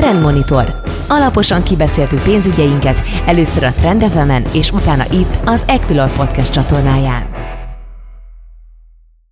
Trendmonitor. Alaposan kibeszéltük pénzügyeinket, először a Trend és utána itt az Equilor Podcast csatornáján.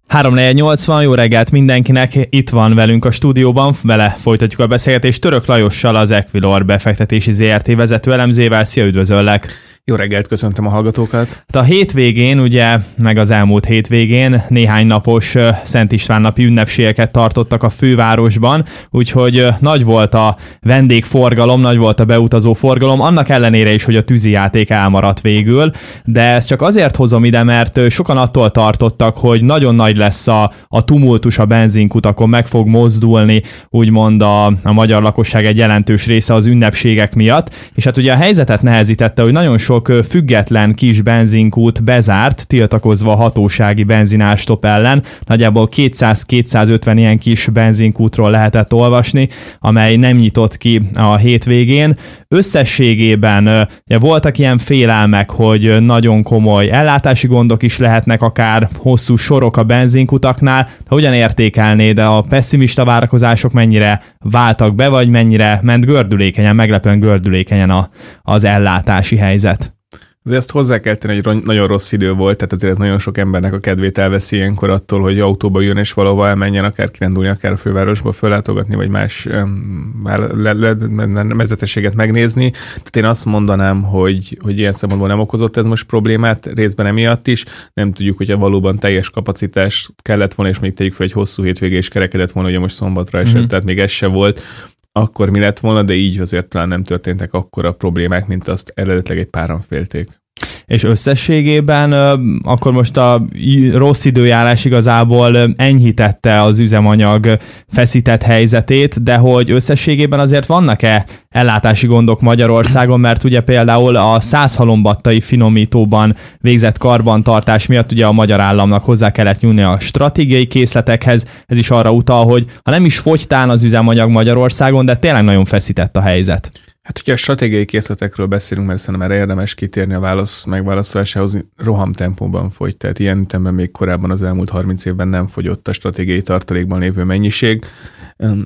3480, jó reggelt mindenkinek, itt van velünk a stúdióban, vele folytatjuk a beszélgetést Török Lajossal, az Equilor befektetési ZRT vezető elemzével. Szia, üdvözöllek! Jó reggelt, köszöntöm a hallgatókat. Hát a hétvégén, ugye, meg az elmúlt hétvégén néhány napos Szent István napi ünnepségeket tartottak a fővárosban, úgyhogy nagy volt a vendégforgalom, nagy volt a beutazó forgalom, annak ellenére is, hogy a tűzijáték elmaradt végül, de ezt csak azért hozom ide, mert sokan attól tartottak, hogy nagyon nagy lesz a, a tumultus a benzinkutakon, meg fog mozdulni, úgymond a, a magyar lakosság egy jelentős része az ünnepségek miatt, és hát ugye a helyzetet nehezítette, hogy nagyon sok sok független kis benzinkút bezárt, tiltakozva a hatósági benzinástop ellen. Nagyjából 200-250 ilyen kis benzinkútról lehetett olvasni, amely nem nyitott ki a hétvégén. Összességében ja, voltak ilyen félelmek, hogy nagyon komoly ellátási gondok is lehetnek, akár hosszú sorok a benzinkutaknál. De hogyan értékelnéd a pessimista várakozások mennyire váltak be, vagy mennyire ment gördülékenyen, meglepően gördülékenyen a, az ellátási helyzet? Azért ezt hozzá kell tenni, hogy nagyon rossz idő volt, tehát azért ez nagyon sok embernek a kedvét elveszi ilyenkor attól, hogy autóba jön és valahova elmenjen, akár kirándulni, akár a fővárosba föllátogatni, vagy más mezetességet megnézni. Tehát én azt mondanám, hogy, hogy ilyen szempontból nem okozott ez most problémát, részben emiatt is. Nem tudjuk, hogyha valóban teljes kapacitás kellett volna, és még tegyük fel egy hosszú hétvégé és kerekedett volna, ugye most szombatra esett, mm-hmm. tehát még ez se volt akkor mi lett volna, de így azért talán nem történtek akkora problémák, mint azt eredetileg egy páran félték és összességében akkor most a rossz időjárás igazából enyhítette az üzemanyag feszített helyzetét, de hogy összességében azért vannak-e ellátási gondok Magyarországon, mert ugye például a százhalombattai finomítóban végzett karbantartás miatt ugye a magyar államnak hozzá kellett nyúlni a stratégiai készletekhez, ez is arra utal, hogy ha nem is fogytán az üzemanyag Magyarországon, de tényleg nagyon feszített a helyzet. Hát, hogyha a stratégiai készletekről beszélünk, mert szerintem erre érdemes kitérni a válasz megválaszolásához, rohamtempóban fogy. Tehát ilyen ütemben még korábban az elmúlt 30 évben nem fogyott a stratégiai tartalékban lévő mennyiség.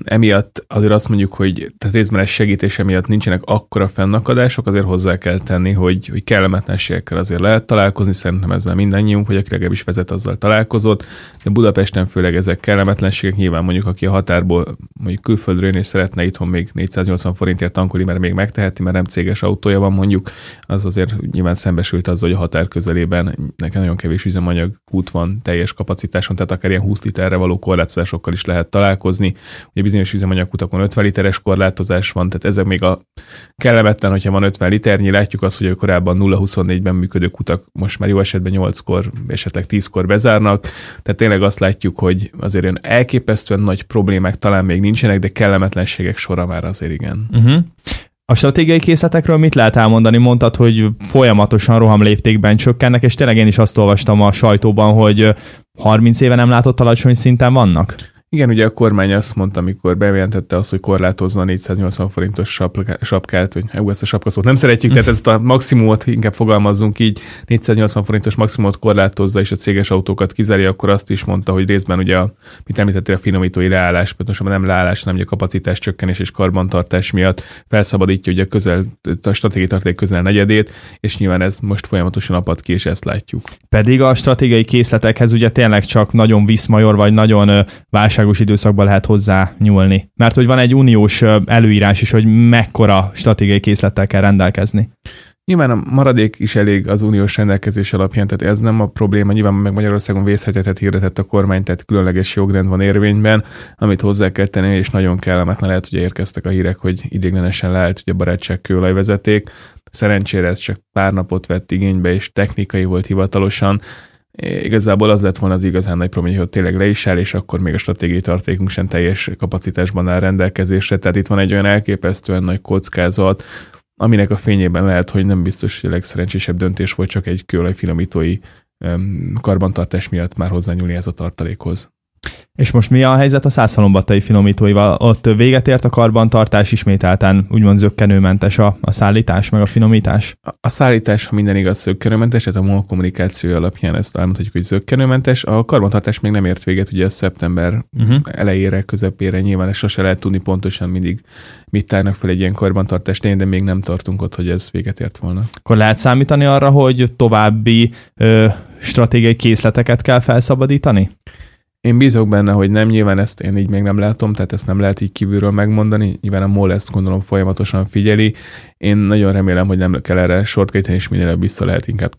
Emiatt azért azt mondjuk, hogy tehát részben ez segítés emiatt nincsenek akkora fennakadások, azért hozzá kell tenni, hogy, hogy kellemetlenségekkel azért lehet találkozni, szerintem ezzel mindannyiunk, hogy aki legalábbis vezet, azzal találkozott, de Budapesten főleg ezek kellemetlenségek, nyilván mondjuk aki a határból mondjuk külföldről jön és szeretne itthon még 480 forintért tankolni, mert még megteheti, mert nem céges autója van mondjuk, az azért nyilván szembesült azzal, hogy a határ közelében nekem nagyon kevés üzemanyag út van teljes kapacitáson, tehát akár ilyen 20 literre való korlátozásokkal is lehet találkozni. Ugye bizonyos üzemanyagkutakon 50 literes korlátozás van, tehát ezek még a kellemetlen, hogyha van 50 liternyi, látjuk azt, hogy korábban 0-24-ben működő kutak most már jó esetben 8-kor, esetleg 10-kor bezárnak, tehát tényleg azt látjuk, hogy azért olyan elképesztően nagy problémák talán még nincsenek, de kellemetlenségek sora már azért igen. Uh-huh. A stratégiai készletekről mit lehet elmondani? Mondtad, hogy folyamatosan rohamléptékben csökkennek, és tényleg én is azt olvastam a sajtóban, hogy 30 éve nem látott alacsony szinten vannak? Igen, ugye a kormány azt mondta, amikor bejelentette azt, hogy korlátozna a 480 forintos sapkát, hogy ezt a sapkaszót nem szeretjük, tehát ezt a maximumot inkább fogalmazzunk így, 480 forintos maximumot korlátozza, és a céges autókat kizárja, akkor azt is mondta, hogy részben ugye, a, mit említettél, a finomítói leállás, pontosan nem leállás, hanem ugye a kapacitás csökkenés és karbantartás miatt felszabadítja ugye a közel, a stratégiai tartalék közel negyedét, és nyilván ez most folyamatosan apad ki, és ezt látjuk. Pedig a stratégiai készletekhez ugye tényleg csak nagyon viszmajor, vagy nagyon válság válságos időszakban lehet hozzá nyúlni. Mert hogy van egy uniós előírás is, hogy mekkora stratégiai készlettel kell rendelkezni. Nyilván a maradék is elég az uniós rendelkezés alapján, tehát ez nem a probléma. Nyilván meg Magyarországon vészhelyzetet hirdetett a kormány, tehát különleges jogrend van érvényben, amit hozzá kell tenni, és nagyon kellemetlen lehet, hogy érkeztek a hírek, hogy idéglenesen leállt ugye a barátság kőolajvezeték. Szerencsére ez csak pár napot vett igénybe, és technikai volt hivatalosan, Igazából az lett volna az igazán nagy probléma, hogy tényleg le is áll, és akkor még a stratégiai tartékunk sem teljes kapacitásban áll rendelkezésre. Tehát itt van egy olyan elképesztően nagy kockázat, aminek a fényében lehet, hogy nem biztos, hogy a legszerencsésebb döntés volt csak egy kőolaj finomítói karbantartás miatt már hozzányúlni ez a tartalékhoz. És most mi a helyzet a százhalombattai finomítóival? Ott véget ért a karbantartás, ismételten úgymond zöggenőmentes a, a szállítás, meg a finomítás? A, a szállítás, ha minden igaz, zöggenőmentes, tehát a MOL kommunikáció alapján ezt elmondhatjuk, hogy zöggenőmentes. A karbantartás még nem ért véget, ugye szeptember uh-huh. elejére, közepére nyilván ezt sose lehet tudni pontosan mindig, mit tárnak fel egy ilyen karbantartás de még nem tartunk ott, hogy ez véget ért volna. Akkor lehet számítani arra, hogy további ö, stratégiai készleteket kell felszabadítani? Én bízok benne, hogy nem, nyilván ezt én így még nem látom, tehát ezt nem lehet így kívülről megmondani. Nyilván a MOL ezt gondolom folyamatosan figyeli. Én nagyon remélem, hogy nem kell erre sort kérteni, és minél vissza lehet inkább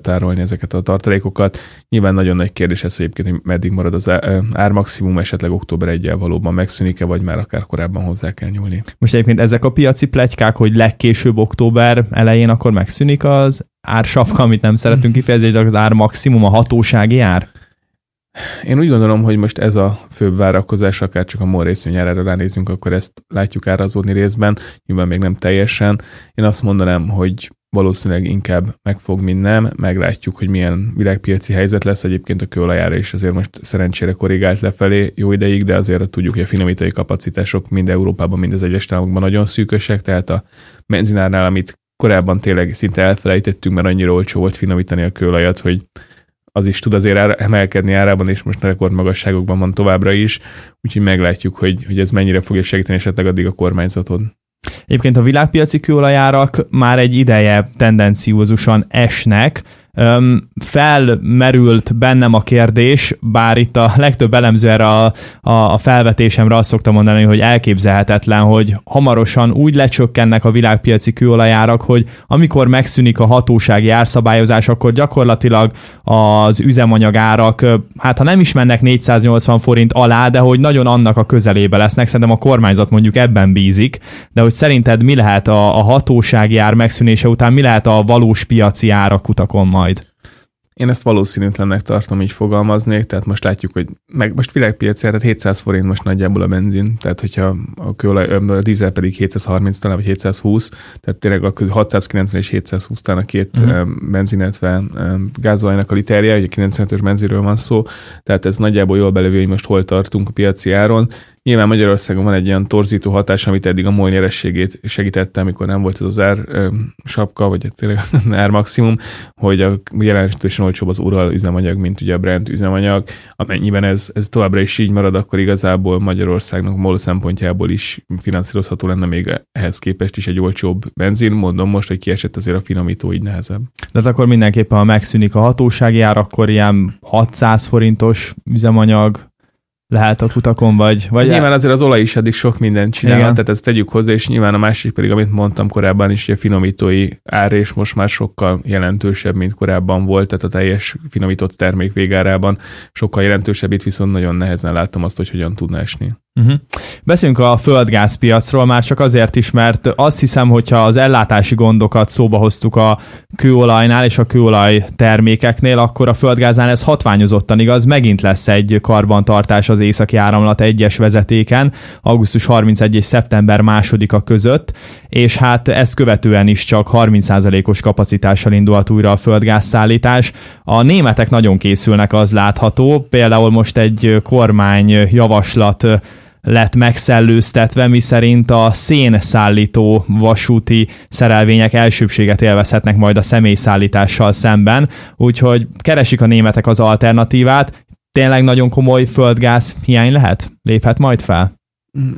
tárolni ezeket a tartalékokat. Nyilván nagyon nagy kérdés ez egyébként, hogy meddig marad az ármaximum, esetleg október 1 valóban megszűnik-e, vagy már akár korábban hozzá kell nyúlni. Most egyébként ezek a piaci plegykák, hogy legkésőbb október elején akkor megszűnik az ársapka, amit nem szeretünk kifejezni, az ár maximum, a hatósági ár? Én úgy gondolom, hogy most ez a főbb várakozás, akár csak a MOL részvényárára ránézünk, akkor ezt látjuk árazódni részben, nyilván még nem teljesen. Én azt mondanám, hogy valószínűleg inkább meg fog, mint nem. Meglátjuk, hogy milyen világpiaci helyzet lesz. Egyébként a kőolajára is azért most szerencsére korrigált lefelé jó ideig, de azért tudjuk, hogy a finomítói kapacitások mind Európában, mind az egyes államokban nagyon szűkösek, tehát a benzinárnál, amit korábban tényleg szinte elfelejtettünk, mert annyira olcsó volt finomítani a kőolajat, hogy az is tud azért emelkedni árában, és most rekordmagasságokban van továbbra is, úgyhogy meglátjuk, hogy, hogy ez mennyire fogja segíteni esetleg addig a kormányzatod. Egyébként a világpiaci kőolajárak már egy ideje tendenciózusan esnek, felmerült bennem a kérdés, bár itt a legtöbb elemző erre a, a, a felvetésemre azt szokta mondani, hogy elképzelhetetlen, hogy hamarosan úgy lecsökkennek a világpiaci kőolajárak, hogy amikor megszűnik a hatósági árszabályozás, akkor gyakorlatilag az üzemanyagárak, hát ha nem is mennek 480 forint alá, de hogy nagyon annak a közelébe lesznek, szerintem a kormányzat mondjuk ebben bízik, de hogy szerinted mi lehet a, a hatósági ár megszűnése után, mi lehet a valós piaci árak utakon majd? Én ezt valószínűtlennek tartom, így fogalmaznék, tehát most látjuk, hogy meg most világpiaci tehát 700 forint most nagyjából a benzin, tehát hogyha a, kőolaj, a dízel pedig 730 talán, vagy 720, tehát tényleg a 690 és 720 talán a két uh-huh. benzin, illetve gázolajnak a literje, ugye 95-ös benzinről van szó, tehát ez nagyjából jól belevő, hogy most hol tartunk a piaci áron. Nyilván Magyarországon van egy ilyen torzító hatás, amit eddig a MOL nyerességét segítette, amikor nem volt ez az ár ö, sapka, vagy tényleg ár maximum, hogy a jelentősen olcsóbb az Ural üzemanyag, mint ugye a Brent üzemanyag. Amennyiben ez, ez továbbra is így marad, akkor igazából Magyarországnak MOL szempontjából is finanszírozható lenne még ehhez képest is egy olcsóbb benzin. Mondom most, hogy kiesett azért a finomító így nehezebb. De hát akkor mindenképpen, ha megszűnik a hatósági ár, akkor ilyen 600 forintos üzemanyag lehet a kutakon, vagy... vagy nyilván azért az olaj is eddig sok mindent csinál, Igen. tehát ezt tegyük hozzá, és nyilván a másik pedig, amit mondtam korábban is, hogy a finomítói árés most már sokkal jelentősebb, mint korábban volt, tehát a teljes finomított termék végárában sokkal jelentősebb, itt viszont nagyon nehezen látom azt, hogy hogyan tudna esni. Uh-huh. Beszéljünk a földgázpiacról már csak azért is, mert azt hiszem, hogyha az ellátási gondokat szóba hoztuk a kőolajnál és a kőolaj termékeknél, akkor a földgáznál ez hatványozottan igaz, megint lesz egy karbantartás az északi áramlat egyes vezetéken, augusztus 31 és szeptember 2-a között, és hát ezt követően is csak 30%-os kapacitással indult újra a földgázszállítás. A németek nagyon készülnek, az látható, például most egy kormány javaslat lett megszellőztetve, miszerint a szénszállító vasúti szerelvények elsőbséget élvezhetnek majd a személyszállítással szemben, úgyhogy keresik a németek az alternatívát. Tényleg nagyon komoly földgáz hiány lehet? Léphet majd fel?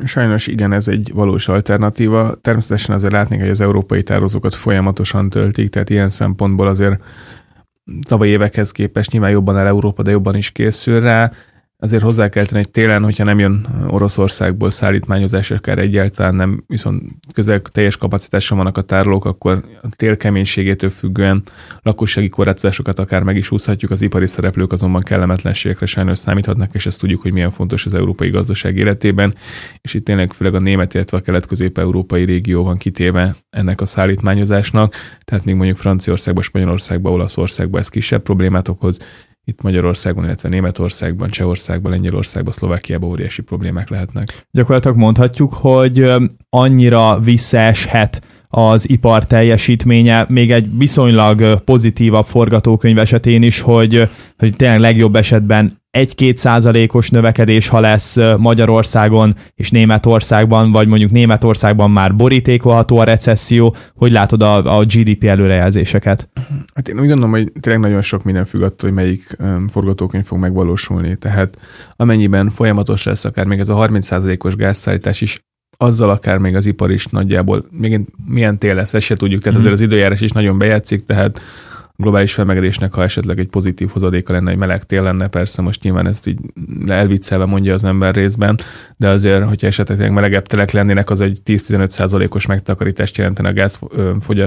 Sajnos igen, ez egy valós alternatíva. Természetesen azért látni, hogy az európai tározókat folyamatosan töltik, tehát ilyen szempontból azért tavalyi évekhez képest nyilván jobban el Európa, de jobban is készül rá. Azért hozzá kell tenni, hogy télen, hogyha nem jön Oroszországból szállítmányozás, akár egyáltalán nem, viszont közel teljes kapacitással vannak a tárolók, akkor a tél keménységétől függően lakossági korlátozásokat akár meg is húzhatjuk, az ipari szereplők azonban kellemetlenségekre sajnos számíthatnak, és ezt tudjuk, hogy milyen fontos az európai gazdaság életében, és itt tényleg főleg a német, illetve a kelet-közép-európai régió van kitéve ennek a szállítmányozásnak, tehát még mondjuk Franciaországban, Spanyolországban, Olaszországban ez kisebb problémát okoz, itt Magyarországon, illetve Németországban, Csehországban, Lengyelországban, Szlovákiában óriási problémák lehetnek. Gyakorlatilag mondhatjuk, hogy annyira visszaeshet az ipar teljesítménye, még egy viszonylag pozitívabb forgatókönyv esetén is, hogy, hogy tényleg legjobb esetben 1-2 százalékos növekedés, ha lesz Magyarországon és Németországban, vagy mondjuk Németországban már borítékolható a recesszió, hogy látod a, a GDP előrejelzéseket? Hát én úgy gondolom, hogy tényleg nagyon sok minden függ attól, hogy melyik forgatókönyv fog megvalósulni. Tehát amennyiben folyamatos lesz akár még ez a 30 százalékos gázszállítás is, azzal akár még az ipar is nagyjából, még milyen tél lesz, ezt se tudjuk, tehát azért mhm. az időjárás is nagyon bejátszik, tehát globális felmelegedésnek, ha esetleg egy pozitív hozadéka lenne, egy meleg tél lenne, persze most nyilván ezt így elviccelve mondja az ember részben, de azért, hogyha esetleg melegebb telek lennének, az egy 10-15 százalékos megtakarítást jelentene a gáz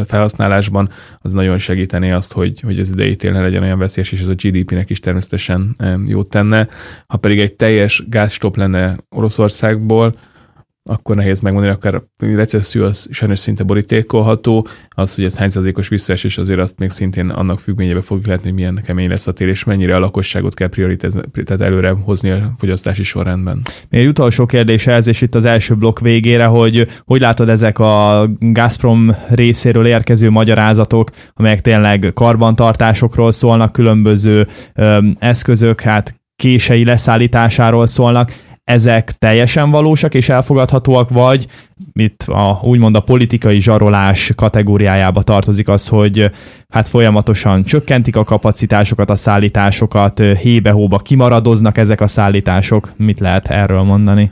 felhasználásban, az nagyon segítené azt, hogy, hogy az idei tél ne legyen olyan veszélyes, és ez a GDP-nek is természetesen jót tenne. Ha pedig egy teljes gázstop lenne Oroszországból, akkor nehéz megmondani, akár recesszió az sajnos szinte borítékolható, az, hogy ez hány százalékos visszaesés, azért azt még szintén annak függvényében fogjuk látni, hogy milyen kemény lesz a tél, és mennyire a lakosságot kell prioritázni, tehát előre hozni a fogyasztási sorrendben. Még egy utolsó kérdés ez, és itt az első blokk végére, hogy hogy látod ezek a Gazprom részéről érkező magyarázatok, amelyek tényleg karbantartásokról szólnak, különböző ö, eszközök, hát kései leszállításáról szólnak ezek teljesen valósak és elfogadhatóak, vagy itt a, úgymond a politikai zsarolás kategóriájába tartozik az, hogy hát folyamatosan csökkentik a kapacitásokat, a szállításokat, hébe-hóba kimaradoznak ezek a szállítások. Mit lehet erről mondani?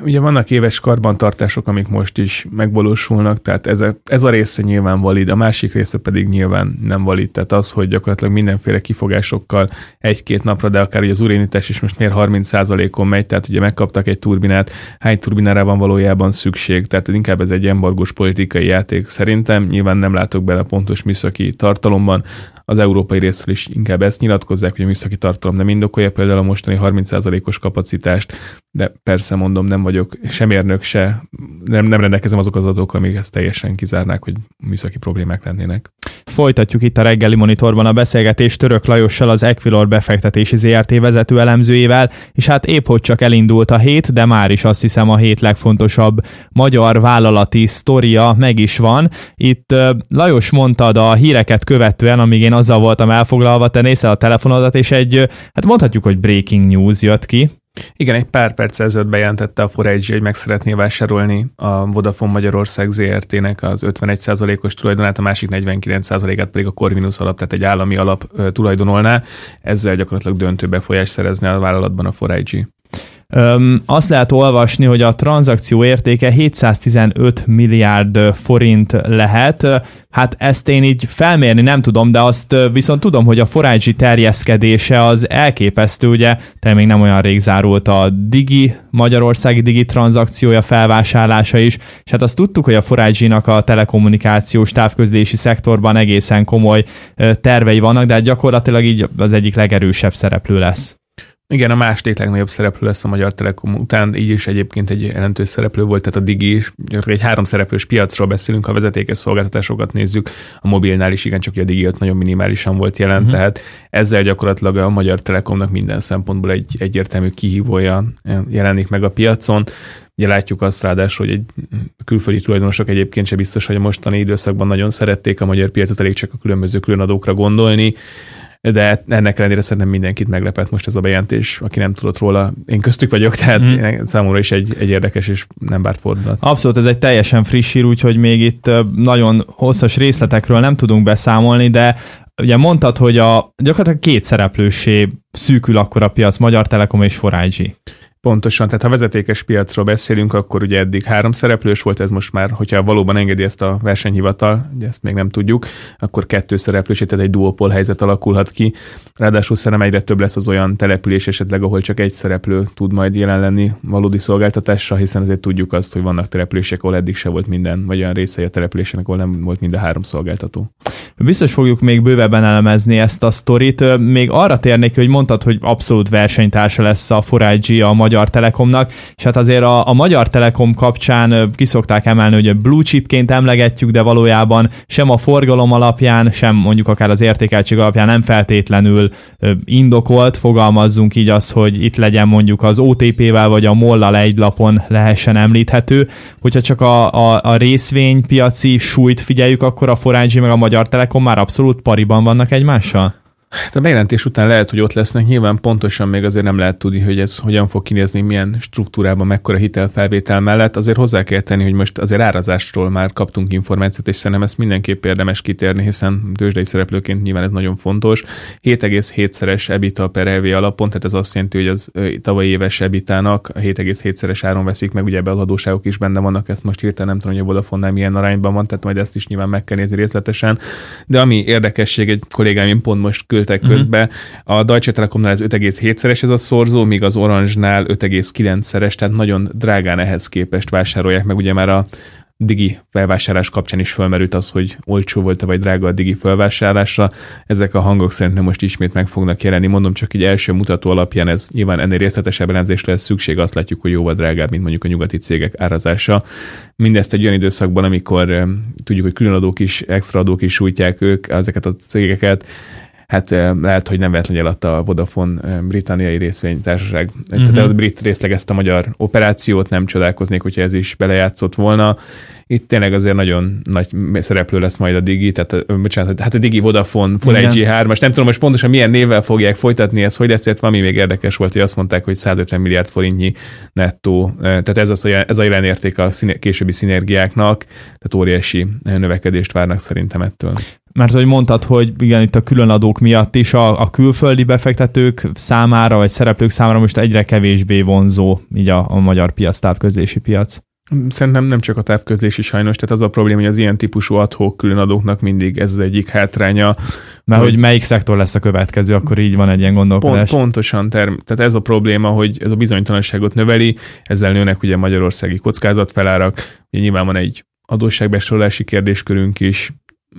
Ugye vannak éves karbantartások, amik most is megvalósulnak, tehát ez a, ez a része nyilván valid, a másik része pedig nyilván nem valid. Tehát az, hogy gyakorlatilag mindenféle kifogásokkal egy-két napra, de akár ugye az urénítás is most miért 30%-on megy, tehát ugye megkaptak egy turbinát, hány turbinára van valójában szükség, tehát ez inkább ez egy embargós politikai játék szerintem. Nyilván nem látok bele pontos műszaki tartalomban, az európai részről is inkább ezt nyilatkozzák, hogy a műszaki tartalom nem indokolja például a mostani 30%-os kapacitást, de persze mondom, nem vagyok sem érnök, se nem, nem rendelkezem azok az adatokkal, amik ezt teljesen kizárnák, hogy műszaki problémák lennének. Folytatjuk itt a reggeli monitorban a beszélgetést Török Lajossal, az Equilor befektetési ZRT vezető elemzőjével, és hát épp hogy csak elindult a hét, de már is azt hiszem a hét legfontosabb magyar vállalati sztoria meg is van. Itt Lajos mondtad a híreket követően, amíg én azzal voltam elfoglalva, te nézzel a telefonodat, és egy, hát mondhatjuk, hogy breaking news jött ki. Igen, egy pár perc ezelőtt bejelentette a Forage, hogy meg szeretné vásárolni a Vodafone Magyarország ZRT-nek az 51%-os tulajdonát, a másik 49%-át pedig a Corvinus alap, tehát egy állami alap tulajdonolná. Ezzel gyakorlatilag döntő befolyást szerezne a vállalatban a Forage. Öm, azt lehet olvasni, hogy a tranzakció értéke 715 milliárd forint lehet. Hát ezt én így felmérni nem tudom, de azt viszont tudom, hogy a Forage terjeszkedése az elképesztő, ugye, te még nem olyan rég zárult a Digi, Magyarországi Digi tranzakciója felvásárlása is, és hát azt tudtuk, hogy a Forage-nak a telekommunikációs távközlési szektorban egészen komoly tervei vannak, de hát gyakorlatilag így az egyik legerősebb szereplő lesz. Igen, a második legnagyobb szereplő lesz a Magyar Telekom után, így is egyébként egy jelentős szereplő volt, tehát a Digi is, egy három szereplős piacról beszélünk, ha vezetékes szolgáltatásokat nézzük, a mobilnál is igen, csak a Digi ott nagyon minimálisan volt jelen, uh-huh. tehát ezzel gyakorlatilag a Magyar Telekomnak minden szempontból egy egyértelmű kihívója jelenik meg a piacon. Ugye látjuk azt ráadásul, hogy egy külföldi tulajdonosok egyébként se biztos, hogy a mostani időszakban nagyon szerették a magyar piacot, elég csak a különböző különadókra gondolni de ennek ellenére szerintem mindenkit meglepett most ez a bejelentés, aki nem tudott róla. Én köztük vagyok, tehát mm. számomra is egy, egy érdekes és nem bárt fordulat. Abszolút, ez egy teljesen friss hír, úgyhogy még itt nagyon hosszas részletekről nem tudunk beszámolni, de ugye mondtad, hogy a gyakorlatilag két szereplősé szűkül akkor a piac, Magyar Telekom és Forágyi. Pontosan, tehát ha vezetékes piacról beszélünk, akkor ugye eddig három szereplős volt, ez most már, hogyha valóban engedi ezt a versenyhivatal, ugye ezt még nem tudjuk, akkor kettő szereplős, tehát egy duopol helyzet alakulhat ki. Ráadásul szerintem egyre több lesz az olyan település esetleg, ahol csak egy szereplő tud majd jelen lenni valódi szolgáltatással, hiszen azért tudjuk azt, hogy vannak települések, ahol eddig se volt minden, vagy olyan részei a településének, ahol nem volt mind a három szolgáltató. Biztos fogjuk még bővebben elemezni ezt a sztorit. Még arra térnék, hogy mondtad, hogy abszolút versenytársa lesz a Forágyi a Magyar Telekomnak, és hát azért a, a Magyar Telekom kapcsán kiszokták emelni, hogy a blue chipként emlegetjük, de valójában sem a forgalom alapján, sem mondjuk akár az értékeltség alapján nem feltétlenül indokolt, fogalmazzunk így az, hogy itt legyen mondjuk az OTP-vel vagy a mollal egy lapon lehessen említhető. Hogyha csak a, a, a részvénypiaci súlyt figyeljük, akkor a Forágyi meg a Magyar Telekom már abszolút pariban vannak egymással? Hát a bejelentés után lehet, hogy ott lesznek, nyilván pontosan még azért nem lehet tudni, hogy ez hogyan fog kinézni, milyen struktúrában, mekkora hitelfelvétel mellett. Azért hozzá kell tenni, hogy most azért árazásról már kaptunk információt, és szerintem ezt mindenképp érdemes kitérni, hiszen tőzsdei szereplőként nyilván ez nagyon fontos. 7,7-szeres EBITDA per EV alapon, tehát ez azt jelenti, hogy az tavalyi éves EBITDA-nak 7,7-szeres áron veszik meg, ugye ebbe az adóságok is benne vannak, ezt most hirtelen nem tudom, hogy a Vodafone milyen arányban van, tehát majd ezt is nyilván meg kell nézni részletesen. De ami érdekesség, egy kollégám pont most küldtek uh-huh. közbe. A Deutsche Telekomnál ez 5,7-szeres ez a szorzó, míg az Orange-nál 5,9-szeres, tehát nagyon drágán ehhez képest vásárolják meg. Ugye már a digi felvásárlás kapcsán is felmerült az, hogy olcsó volt-e vagy drága a digi felvásárlásra. Ezek a hangok szerintem most ismét meg fognak jelenni. Mondom csak egy első mutató alapján ez nyilván ennél részletesebb elemzésre lesz szükség. Azt látjuk, hogy jóval drágább, mint mondjuk a nyugati cégek árazása. Mindezt egy olyan időszakban, amikor tudjuk, hogy különadók is, extra adók is sújtják ők, ezeket a cégeket, hát lehet, hogy nem véletlenül eladta a Vodafone britanniai részvénytársaság. Uh-huh. Tehát a brit részlegezte a magyar operációt, nem csodálkoznék, hogyha ez is belejátszott volna. Itt tényleg azért nagyon nagy szereplő lesz majd a Digi, tehát bocsánat, hát a Digi Vodafone Full 3 most nem tudom most pontosan milyen névvel fogják folytatni ezt, hogy lesz, illetve ami még érdekes volt, hogy azt mondták, hogy 150 milliárd forintnyi nettó, tehát ez, az, ez a jelen érték a színe, későbbi szinergiáknak, tehát óriási növekedést várnak szerintem ettől mert hogy mondtad, hogy igen, itt a különadók miatt is a, a külföldi befektetők számára, vagy szereplők számára most egyre kevésbé vonzó így a, a magyar piac, távközlési piac. Szerintem nem csak a távközlési sajnos, tehát az a probléma, hogy az ilyen típusú adhok különadóknak mindig ez az egyik hátránya. Mert hogy, hogy melyik szektor lesz a következő, akkor így van egy ilyen gondolkodás. Pont, pontosan, term- tehát ez a probléma, hogy ez a bizonytalanságot növeli, ezzel nőnek ugye magyarországi kockázatfelárak, ugye nyilván van egy adósságbesorolási kérdéskörünk is,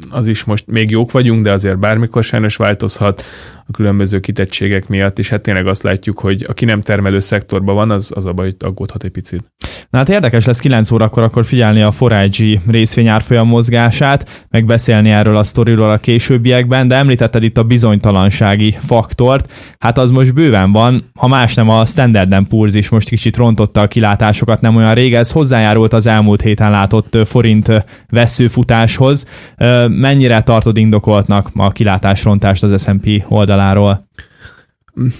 az is most még jók vagyunk, de azért bármikor sajnos változhat a különböző kitettségek miatt, és hát tényleg azt látjuk, hogy aki nem termelő szektorban van, az, az a baj, hogy aggódhat egy picit. Na hát érdekes lesz 9 órakor akkor figyelni a Forágyi részvényárfolyam mozgását, megbeszélni erről a sztoriról a későbbiekben, de említetted itt a bizonytalansági faktort, hát az most bőven van, ha más nem a Standard Poor's is most kicsit rontotta a kilátásokat nem olyan rég, ez hozzájárult az elmúlt héten látott forint veszőfutáshoz. Mennyire tartod indokoltnak a kilátásrontást az S&P oldaláról?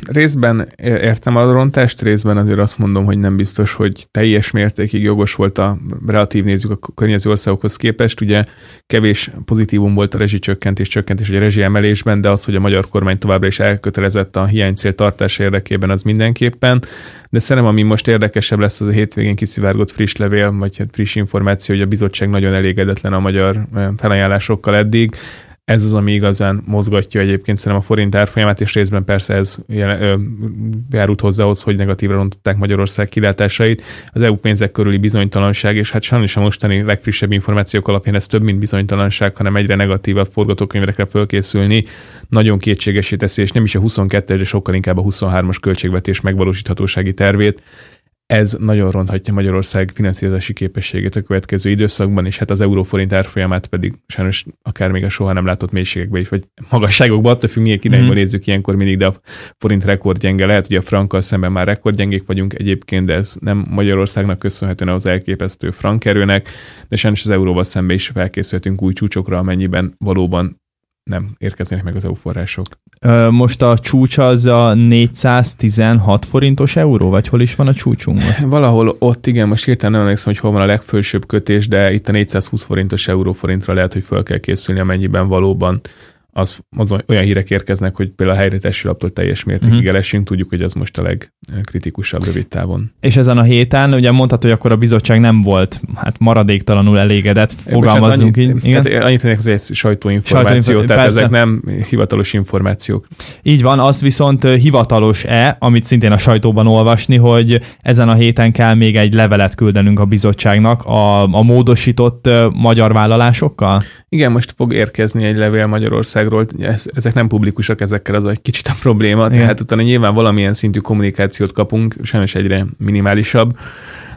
Részben értem a rontást, részben azért azt mondom, hogy nem biztos, hogy teljes mértékig jogos volt a relatív nézzük a környező országokhoz képest. Ugye kevés pozitívum volt a rezsicsökkentés, csökkentés, vagy a rezsiemelésben, de az, hogy a magyar kormány továbbra is elkötelezett a hiánycél tartása érdekében, az mindenképpen. De szerintem, ami most érdekesebb lesz, az a hétvégén kiszivárgott friss levél, vagy hát friss információ, hogy a bizottság nagyon elégedetlen a magyar eh, felajánlásokkal eddig ez az, ami igazán mozgatja egyébként szerintem a forint árfolyamát, és részben persze ez járult hozzához, hogy negatívra rontották Magyarország kilátásait. Az EU pénzek körüli bizonytalanság, és hát sajnos a mostani legfrissebb információk alapján ez több, mint bizonytalanság, hanem egyre negatívabb forgatókönyvekre fölkészülni. Nagyon kétségesé teszi, és nem is a 22-es, de sokkal inkább a 23-as költségvetés megvalósíthatósági tervét ez nagyon ronthatja Magyarország finanszírozási képességét a következő időszakban, és hát az euróforint árfolyamát pedig sajnos akár még a soha nem látott mélységekbe is, vagy magasságokba, attól függ, milyen irányba mm. nézzük ilyenkor mindig, de a forint rekordgyenge lehet, hogy a frankkal szemben már rekordgyengék vagyunk egyébként, de ez nem Magyarországnak köszönhetően az elképesztő frank erőnek, de sajnos az euróval szemben is felkészülhetünk új csúcsokra, amennyiben valóban nem érkeznek meg az EU források. Most a csúcs az a 416 forintos euró, vagy hol is van a csúcsunk most? Valahol ott, igen, most hirtelen nem emlékszem, hogy hol van a legfősőbb kötés, de itt a 420 forintos euróforintra lehet, hogy fel kell készülni, amennyiben valóban az, az olyan hírek érkeznek, hogy például a helyretési laptól teljes mértékig uh-huh. elesünk, tudjuk, hogy az most a legkritikusabb rövid távon. És ezen a héten, ugye mondhatod, hogy akkor a bizottság nem volt hát maradéktalanul elégedett, fogalmazzunk Bocsánat, annyit, így. Igen? Tehát annyit tennék, ez egy sajtóinformáció, Sajtóinfo- tehát persze. ezek nem hivatalos információk. Így van, az viszont hivatalos-e, amit szintén a sajtóban olvasni, hogy ezen a héten kell még egy levelet küldenünk a bizottságnak a, a módosított magyar vállalásokkal? Igen, most fog érkezni egy levél Magyarország Magyarországról, ezek nem publikusak, ezekkel az egy kicsit a probléma, Igen. tehát utána nyilván valamilyen szintű kommunikációt kapunk, sajnos egyre minimálisabb,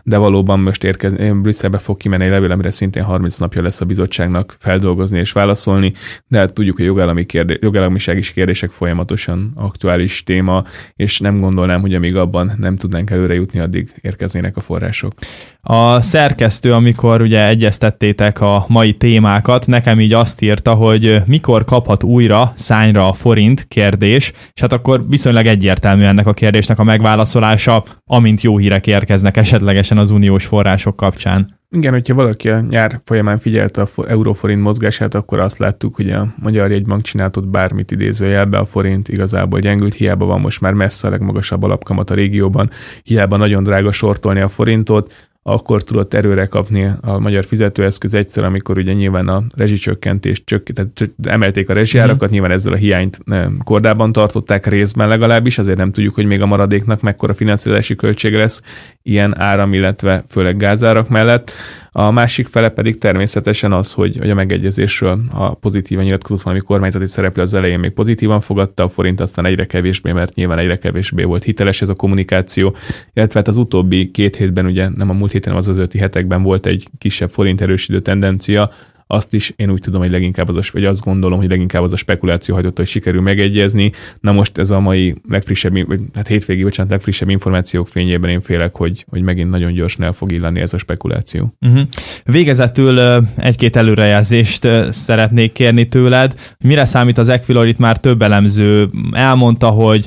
de valóban most érkezni, Brüsszelbe fog kimenni egy levél, amire szintén 30 napja lesz a bizottságnak feldolgozni és válaszolni, de hát tudjuk, hogy jogállami kérdé, jogállamisági kérdések folyamatosan aktuális téma, és nem gondolnám, hogy amíg abban nem tudnánk előre jutni, addig érkeznének a források. A szerkesztő, amikor ugye egyeztettétek a mai témákat, nekem így azt írta, hogy mikor kaphat újra szányra a forint kérdés, és hát akkor viszonylag egyértelmű ennek a kérdésnek a megválaszolása, amint jó hírek érkeznek esetlegesen az uniós források kapcsán. Igen, hogyha valaki a nyár folyamán figyelte a euróforint mozgását, akkor azt láttuk, hogy a Magyar Jegybank csináltott bármit idézőjelbe, a forint igazából gyengült, hiába van most már messze a legmagasabb alapkamat a régióban, hiába nagyon drága sortolni a forintot, akkor tudott erőre kapni a magyar fizetőeszköz egyszer, amikor ugye nyilván a rezsicsökkentést csök, tehát emelték a rezsiárakat, mm. nyilván ezzel a hiányt kordában tartották részben legalábbis, azért nem tudjuk, hogy még a maradéknak mekkora finanszírozási költség lesz ilyen áram, illetve főleg gázárak mellett. A másik fele pedig természetesen az, hogy, hogy a megegyezésről a pozitívan nyilatkozott valami kormányzati szereplő az elején még pozitívan fogadta, a forint aztán egyre kevésbé, mert nyilván egyre kevésbé volt hiteles ez a kommunikáció, illetve hát az utóbbi két hétben, ugye nem a múlt héten, az az öti hetekben volt egy kisebb forint erősítő tendencia, azt is én úgy tudom, hogy leginkább az a, vagy azt gondolom, hogy leginkább az a spekuláció hagyott, hogy sikerül megegyezni. Na most ez a mai legfrissebb, vagy hát hétvégi, bocsánat, legfrissebb információk fényében én félek, hogy, hogy megint nagyon gyorsan el fog illani ez a spekuláció. Uh-huh. Végezetül egy-két előrejelzést szeretnék kérni tőled. Mire számít az Equilor? Itt már több elemző elmondta, hogy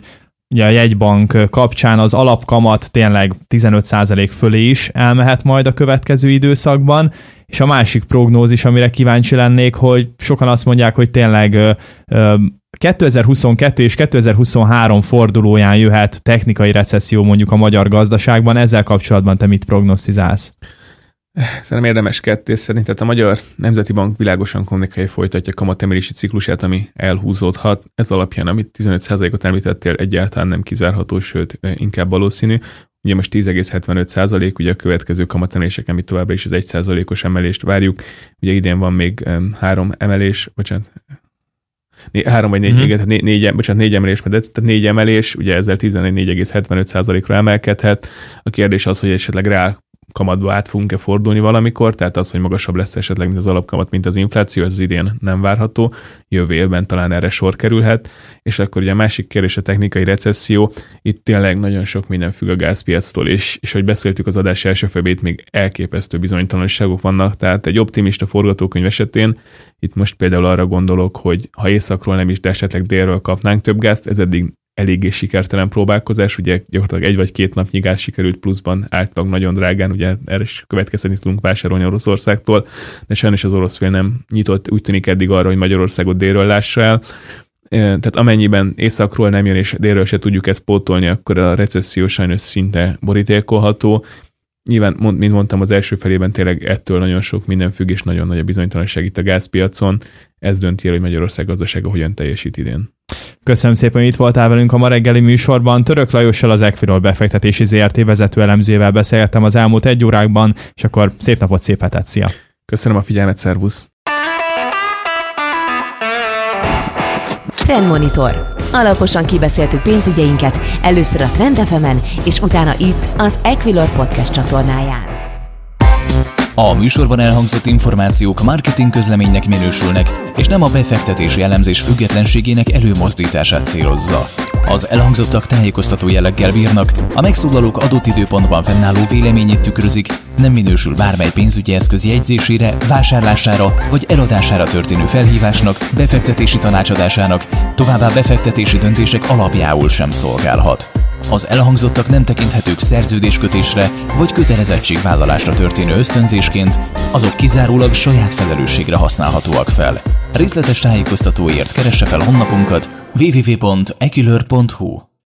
ugye a jegybank kapcsán az alapkamat tényleg 15% fölé is elmehet majd a következő időszakban, és a másik prognózis, amire kíváncsi lennék, hogy sokan azt mondják, hogy tényleg 2022 és 2023 fordulóján jöhet technikai recesszió mondjuk a magyar gazdaságban, ezzel kapcsolatban te mit prognosztizálsz? Szerintem érdemes ketté szerint. Tehát a Magyar Nemzeti Bank világosan kommunikálja, folytatja kamatemelési ciklusát, ami elhúzódhat. Ez alapján, amit 15%-ot említettél, egyáltalán nem kizárható, sőt, inkább valószínű. Ugye most 10,75 százalék, ugye a következő kamatemelések, amit továbbra is az 1 százalékos emelést várjuk. Ugye idén van még három emelés, bocsánat, né, három vagy négy, mm-hmm. igen, négy, négy, bocsánat, négy emelés, mert tehát négy emelés, ugye ezzel 14,75 százalékra emelkedhet. A kérdés az, hogy esetleg reál kamatba át fogunk-e fordulni valamikor, tehát az, hogy magasabb lesz esetleg, mint az alapkamat, mint az infláció, ez az idén nem várható, jövő évben talán erre sor kerülhet, és akkor ugye a másik kérdés a technikai recesszió, itt tényleg nagyon sok minden függ a gázpiactól, és, és hogy beszéltük az adás első felét, még elképesztő bizonytalanságok vannak, tehát egy optimista forgatókönyv esetén itt most például arra gondolok, hogy ha északról nem is, de esetleg délről kapnánk több gázt, ez eddig eléggé sikertelen próbálkozás, ugye gyakorlatilag egy vagy két napnyi gáz sikerült pluszban átlag nagyon drágán, ugye erre is következtetni tudunk vásárolni Oroszországtól, de sajnos az orosz fél nem nyitott, úgy tűnik eddig arra, hogy Magyarországot délről lássa el, tehát amennyiben északról nem jön és délről se tudjuk ezt pótolni, akkor a recesszió sajnos szinte borítékolható. Nyilván, mint mondtam, az első felében tényleg ettől nagyon sok minden függ, és nagyon nagy a bizonytalanság itt a gázpiacon. Ez dönti el, hogy Magyarország gazdasága hogyan teljesít idén. Köszönöm szépen, hogy itt voltál velünk a ma reggeli műsorban. Török Lajossal az Equinor befektetési ZRT vezető elemzővel beszélgettem az elmúlt egy órákban, és akkor szép napot, szép hetet, szia! Köszönöm a figyelmet, szervusz! Trendmonitor. Alaposan kibeszéltük pénzügyeinket, először a Trend fm és utána itt az Equilor Podcast csatornáján. A műsorban elhangzott információk marketing közleménynek minősülnek, és nem a befektetési elemzés függetlenségének előmozdítását célozza. Az elhangzottak tájékoztató jelleggel bírnak, a megszólalók adott időpontban fennálló véleményét tükrözik, nem minősül bármely pénzügyi eszköz jegyzésére, vásárlására vagy eladására történő felhívásnak, befektetési tanácsadásának, továbbá befektetési döntések alapjául sem szolgálhat. Az elhangzottak nem tekinthetők szerződéskötésre vagy kötelezettségvállalásra történő ösztönzésként, azok kizárólag saját felelősségre használhatóak fel. Részletes tájékoztatóért keresse fel honlapunkat www.ekilör.hu